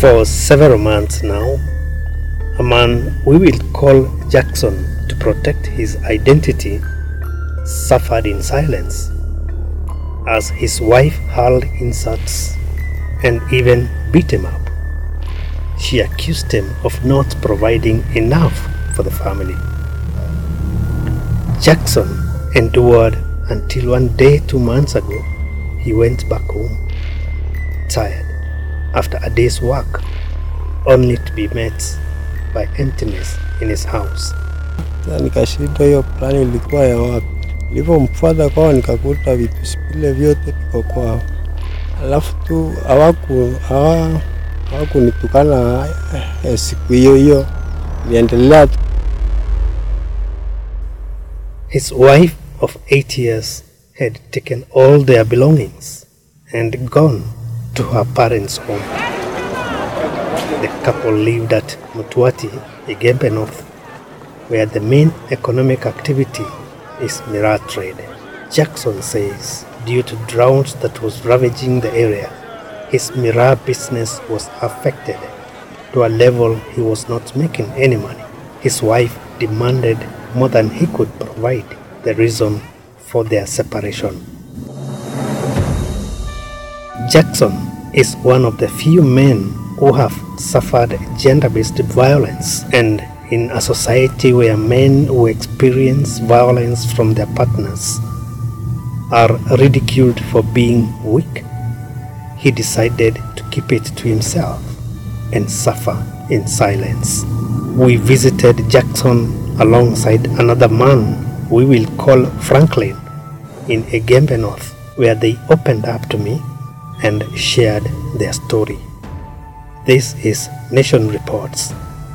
For several months now, a man we will call Jackson to protect his identity suffered in silence as his wife hurled insults and even beat him up. She accused him of not providing enough for the family. Jackson endured until one day, two months ago, he went back home, tired after a day's work, only to be met by emptiness in his house. Nikashindwa hiyo plani ilikuwa ya wapi. Nilipomfuata kwao nikakuta vitu vile vyote viko kwao, alafu tu hawaku hawa- hawakunitukana eh, siku hiyo hiyo, iliendelea tu. His wife of eight years had taken all their belongings and gone to her parents' home. The couple lived at Mutwati, Igembe North, where the main economic activity is miraa trade. Jackson says due to drought that was ravaging the area, his miraa business was affected to a level he was not making any money. His wife demanded more than he could provide, the reason for their separation. Jackson is one of the few men who have suffered gender based violence, and in a society where men who experience violence from their partners are ridiculed for being weak, he decided to keep it to himself and suffer in silence. We visited Jackson alongside another man we will call Franklin in Egembe North, where they opened up to me and shared their story. This is Nation Reports,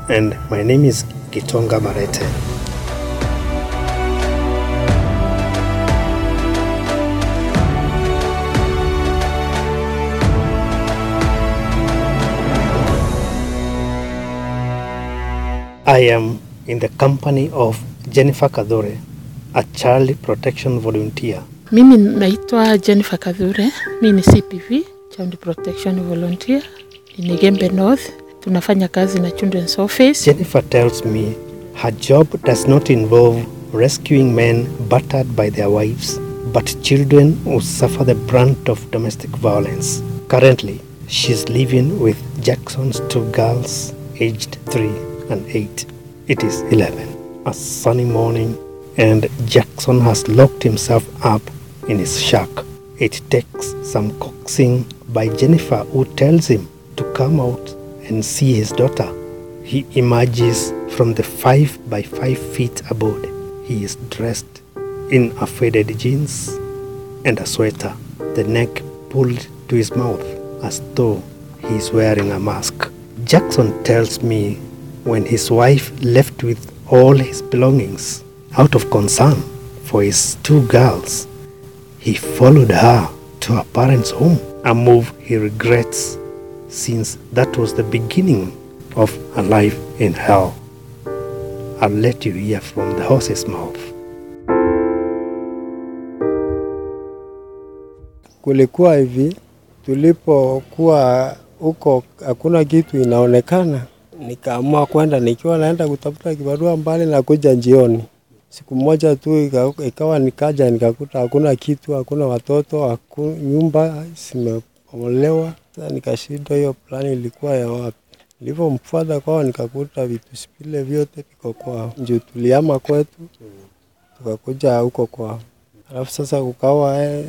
and my name is Gitonga Marete. I am in the company of Jennifer Kadore, a child protection volunteer. Mimi naitwa Jennifer Kadhure, mi ni CPV, Child Protection Volunteer in Igembe North. Tunafanya kazi na Children's Office. Jennifer tells me her job does not involve rescuing men battered by their wives, but children who suffer the brunt of domestic violence. Currently, she's living with Jackson's two girls, aged 3 and 8. It is 11, a sunny morning, and Jackson has locked himself up in his shack. It takes some coaxing by Jennifer, who tells him to come out and see his daughter. He emerges from the 5 by 5 feet abode. He is dressed in a faded jeans and a sweater, the neck pulled to his mouth as though he is wearing a mask. Jackson tells me when his wife left with all his belongings out of concern for his two girls, he followed her to her parents' home, a move he regrets since that was the beginning of a life in hell. I'll let you hear from the horse's mouth. Kulikuwa hivi, tulipokuwa huko hakuna kitu inaonekana, nikaamua kwenda, nikiwa naenda kutafuta kibarua mbali na kuja njioni. Siku moja tu ikawa nikaja nikakuta hakuna kitu, hakuna watoto, hakuna nyumba zimepomolewa. Sasa nikashindwa hiyo plani ilikuwa ya wapi. Nilivyomfuata kwao nikakuta vitu vile vyote viko kwao, ndio tuliama kwetu tukakuja huko kwao. Alafu sasa kukawa eh,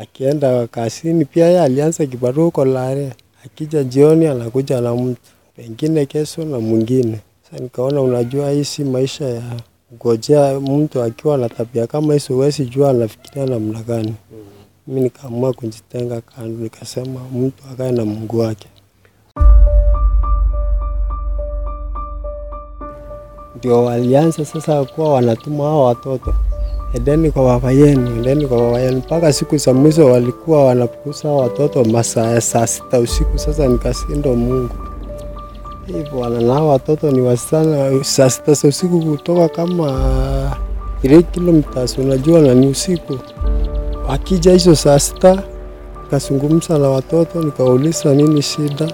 akienda kazini pia yeye alianza kibarua huko Lare, akija jioni anakuja na mtu pengine kesho na mwingine. Sasa nikaona, unajua hii si maisha ya kungojea mtu akiwa na tabia kama hizo, huwezi jua anafikiria namna gani. Mimi nikaamua kujitenga kando, nikasema mtu akae na Mungu wake. Ndio walianza sasa kuwa wanatuma hao watoto endeni kwa baba yenu, endeni kwa baba yenu. Mpaka siku za mwisho walikuwa wanapukusa watoto masaa ya saa sita usiku. Sasa nikasindo Mungu, hivyo wananao watoto ni wasichana, saa sita za usiku kutoka kama ile kilomita, unajua na ni usiku. Wakija hizo saa sita, nikazungumza na watoto nikauliza nini shida,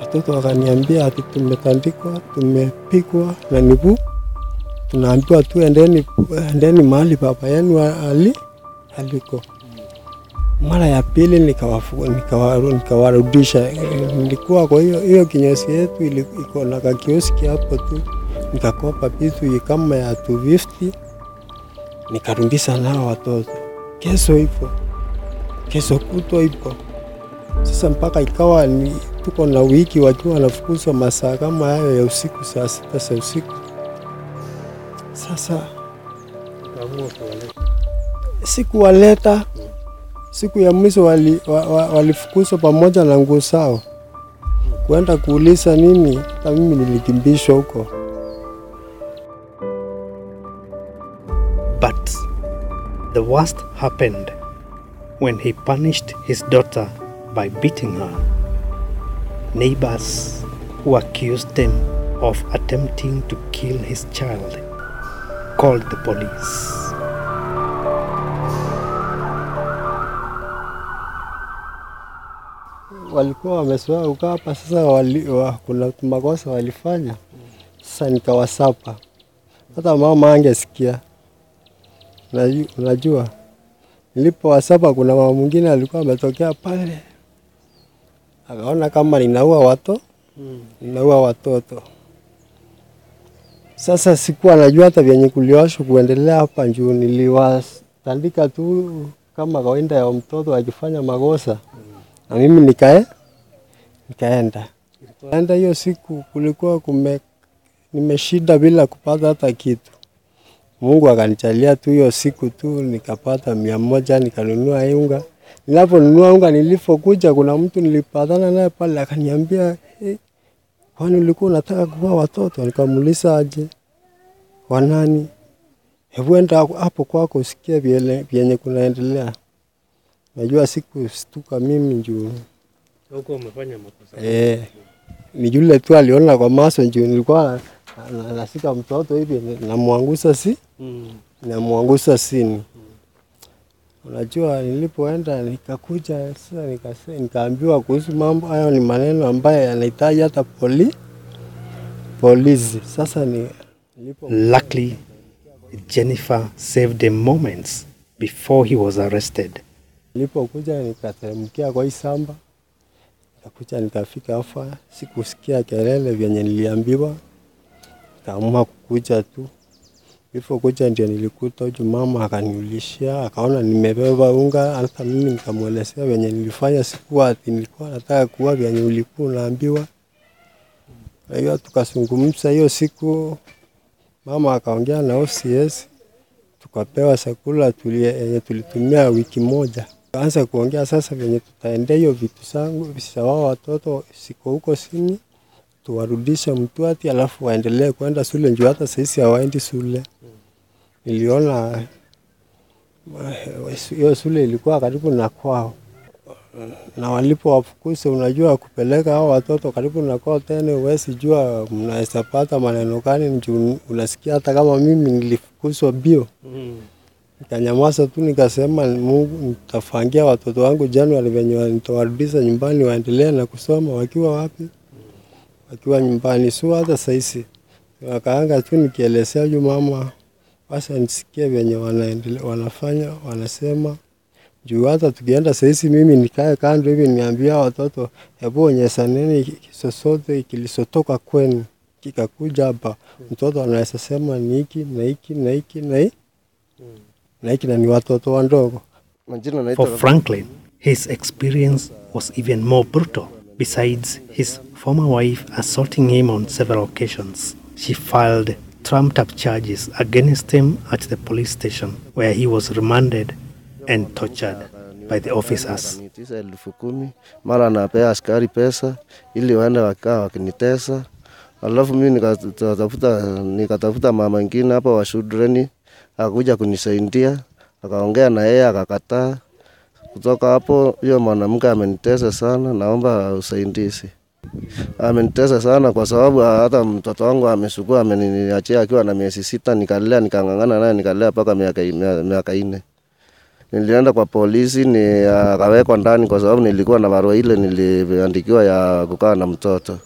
Watoto wakaniambia ati tumetandikwa, tumepigwa na nibu, tunaambiwa tu endeni, endeni mahali baba yenu ali aliko. Mara ya pili nikawarudisha. Nilikuwa kwa hiyo hiyo kinyozi yetu iko na kakioski hapo tu, nikakopa vitu kama ya 250 nikarudisha nao watoto. Kesho ipo kesho kutwa ipo Sasa mpaka ikawa ni tuko na wiki wakiwa wanafukuzwa masaa kama hayo ya usiku, saa sita za usiku. Sasa sikuwaleta siku ya mwisho wali, wa, wa, walifukuzwa pamoja na nguo zao kuenda kuuliza nini. na mimi nilikimbishwa huko. But the worst happened when he punished his daughter by beating her. Neighbors who accused him of attempting to kill his child called the police. Walikuwa wamezoea kukaa hapa sasa, wali, wa, kuna makosa walifanya. Sasa nikawasapa, hata mama angesikia. Unaju- Unajua, nilipowasapa kuna mama mwingine alikuwa ametokea pale, akaona kama ninaua watu ninaua watoto. Sasa sikuwa najua hata vyenye kulioshwa kuendelea hapa juu, niliwatandika tu kama kawaida ya mtoto akifanya makosa na mimi nikae nikaenda enda. Hiyo siku kulikuwa kume nimeshida bila kupata hata kitu. Mungu akanichalia tu hiyo siku tu nikapata mia moja nikanunua unga. Ninaponunua unga, nilipokuja kuna mtu nilipatana naye pale akaniambia, hey, kwani ulikuwa unataka kuwa watoto? Nikamuuliza aje, wanani? Hebu enda hapo kwako usikie vyenye kunaendelea. Najua sikustuka mimi juu Huko umefanya makosa. eh, ni yule tu aliona kwa maso juu nilikuwa na- na- nashika mtoto hivi namwangusa si namwangusa sini. Unajua, nilipoenda nikakuja sasa nikasema nikaambiwa kuhusu mambo hayo, ni maneno ambayo yanahitaji hata poli polisi. Sasa ni nilipo Luckily, Jennifer saved the moments before he was arrested. Nilipokuja nikateremkia kwa hii samba, nikakuja nikafika hapa, sikusikia kelele vyenye niliambiwa, nikaamua kukuja tu. Nilipokuja ndio nilikuta huyu mama akaniulishia, akaona nimebeba unga, hata mimi nikamwelezea vyenye nilifanya. Sikuwa ati nilikuwa nataka kuwa vyenye ulikuwa unaambiwa. Kwa hiyo tukazungumza hiyo siku, mama akaongea na OCS tukapewa chakula yenye tulitumia wiki moja. Kaanza kuongea sasa venye tutaendea hiyo vitu zangu sawao watoto siko huko sini, tuwarudishe Mtwati alafu waendelee kwenda shule njuu hata sahisi hawaendi shule. Niliona hiyo shule ilikuwa karibu na kwao, na walipowafukuza, unajua kupeleka hao watoto karibu na kwao tena, huwezi jua mnaweza pata maneno gani, njuu unasikia hata kama mimi nilifukuzwa bio Nikanyamaza tu nikasema, Mungu nitafangia watoto wangu Januari venye nitawarudisha nyumbani waendelee na kusoma. Wakiwa wapi? Wakiwa nyumbani. Sio hata saisi wakaanga tu nikielezea huyu mama, basi nisikie venye wanaendelea, wanafanya wanasema juu hata tukienda saisi, mimi nikae kando hivi niambia watoto, hebu onyeshaneni sosote kilisotoka kwenu kikakuja hapa. Mtoto anaweza sema ni hiki na hiki na hiki na hiki na hiki na ni watoto wandogo. For Franklin, his experience was even more brutal. Besides his former wife assaulting him on several occasions, she filed trumped up charges against him at the police station, where he was remanded and tortured by the officers. Elfu kumi mara anapea askari pesa ili waende wakaa wakinitesa, alafu mimi nikatafuta nikatafuta mama ingine hapa wa akakuja kunisaidia, akaongea na yeye akakataa. Kutoka hapo hiyo mwanamke amenitesa sana, naomba usaidizi. Amenitesa sana kwa sababu hata mtoto wangu amesukua, ameniachia akiwa na miezi sita, nikalea nikang'ang'ana naye nikalea mpaka miaka nne Nilienda kwa polisi ni akawekwa ndani kwa sababu nilikuwa na barua ile niliandikiwa ya kukaa na mtoto.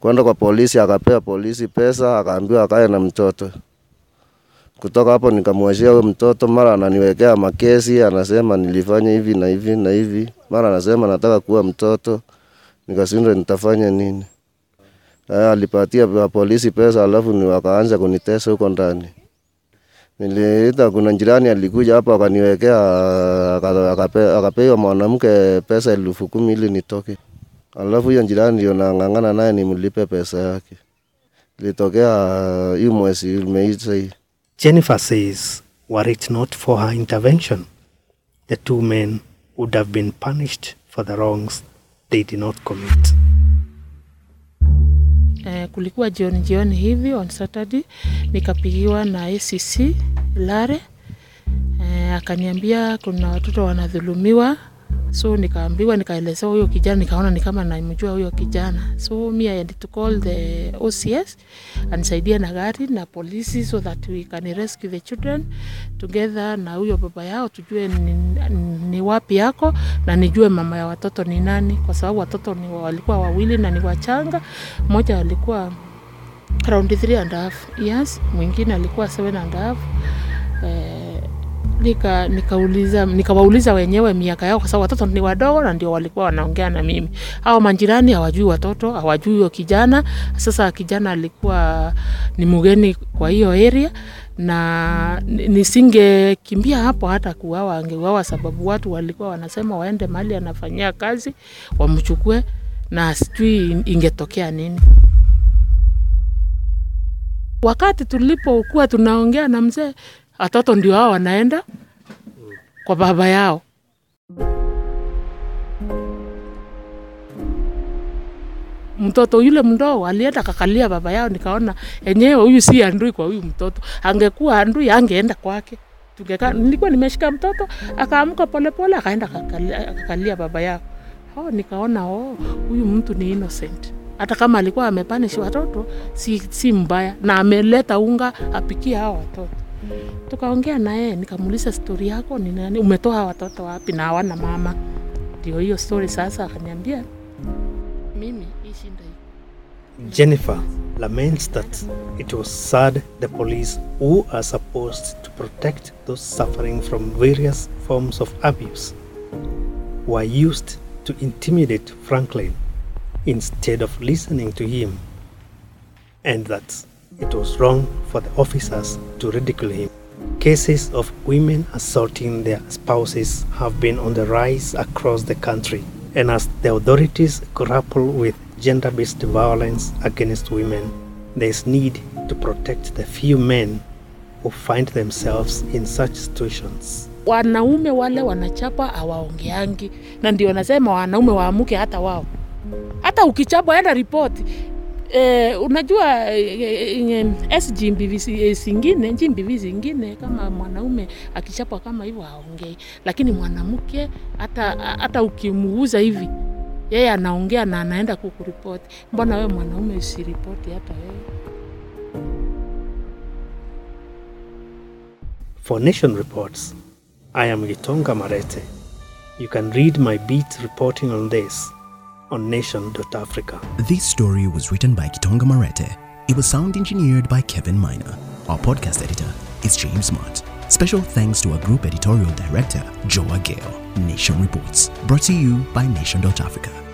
Kwenda kwa polisi, akapewa polisi pesa, akaambiwa akae na mtoto. Kutoka hapo nikamwachia huyo mtoto, mara ananiwekea makesi, anasema nilifanya hivi na hivi na hivi, mara anasema nataka kuwa mtoto, nikashindwa nitafanya nini. Haya, alipatia pa- polisi pesa, alafu ni wakaanza kunitesa huko ndani. Niliita, kuna jirani alikuja hapa akaniwekea, akapewa mwanamke pesa elfu kumi ili nitoke. Alafu hiyo jirani ndio nang'ang'ana naye nimlipe pesa yake. Ilitokea hii mwezi umeisha hii. Jennifer says, were it not for her intervention, the two men would have been punished for the wrongs they did not commit. Eh, kulikuwa jioni jioni hivi on Saturday nikapigiwa na ACC Lare. Eh, akaniambia kuna watoto wanadhulumiwa, so nikaambiwa, nikaelezewa huyo kijana, nikaona ni kama namjua huyo kijana, so me I had to call the OCS anisaidia na gari na polisi so that we can rescue the children together na huyo baba yao, tujue ni, ni wapi yako na nijue mama ya watoto ni nani, kwa sababu watoto ni walikuwa wawili na ni wachanga. Mmoja alikuwa around 3 and a half years, mwingine alikuwa 7 and a half eh, nika nikauliza nikawauliza wenyewe miaka yao, kwa sababu watoto ni wadogo na ndio walikuwa wanaongea na mimi. Hao majirani hawajui watoto, hawajui huyo kijana. Sasa kijana alikuwa ni mgeni kwa hiyo area na ni- nisingekimbia hapo hata kuuawa, angeuawa sababu watu walikuwa wanasema waende mahali anafanyia kazi wamchukue, na sijui ingetokea nini. Wakati tulipokuwa tunaongea na mzee, watoto ndio hao wanaenda kwa baba yao. Mtoto yule mdogo alienda kakalia baba yao, nikaona enyewe huyu si andui kwa huyu mtoto. Angekuwa andui angeenda kwake. Tungeka, nilikuwa nimeshika mtoto, akaamka polepole akaenda kakalia, kakalia baba yao. Oh, nikaona oh, huyu mtu ni innocent. Hata kama alikuwa amepanishi watoto si, si mbaya na ameleta unga apikie hao watoto. Tukaongea naye nikamuuliza stori yako ni nani, umetoa watoto wapi na hawana mama? Ndio hiyo stori sasa. Akaniambia mimi hii Jennifer laments that it was sad the police, who are supposed to protect those suffering from various forms of abuse, were used to intimidate Franklin instead of listening to him, and that it was wrong for the officers to ridicule him. Cases of women assaulting their spouses have been on the rise across the country, and as the authorities grapple with gender based violence against women, there is need to protect the few men who find themselves in such situations. wanaume wale wanachapa hawaongeangi, na ndio nasema wanaume waamuke hata wao. Hata ukichapwa enda ripoti. E, unajua e, e, SGMBV si- zingine GMBV zingine kama mwanaume akichapwa kama hivyo haongei, lakini mwanamke hata hata ukimuuza hivi yeye anaongea na anaenda kukuripoti. Mbona wewe mwanaume usiripoti hata wewe? For Nation Reports, I am Gitonga Marete. You can read my beat reporting on this on nation.africa. This story was written by Kitonga Marete. It was sound engineered by Kevin Miner. Our podcast editor is James Mart. Special thanks to our group editorial director, Joa Gale. Nation Reports, brought to you by Nation.Africa.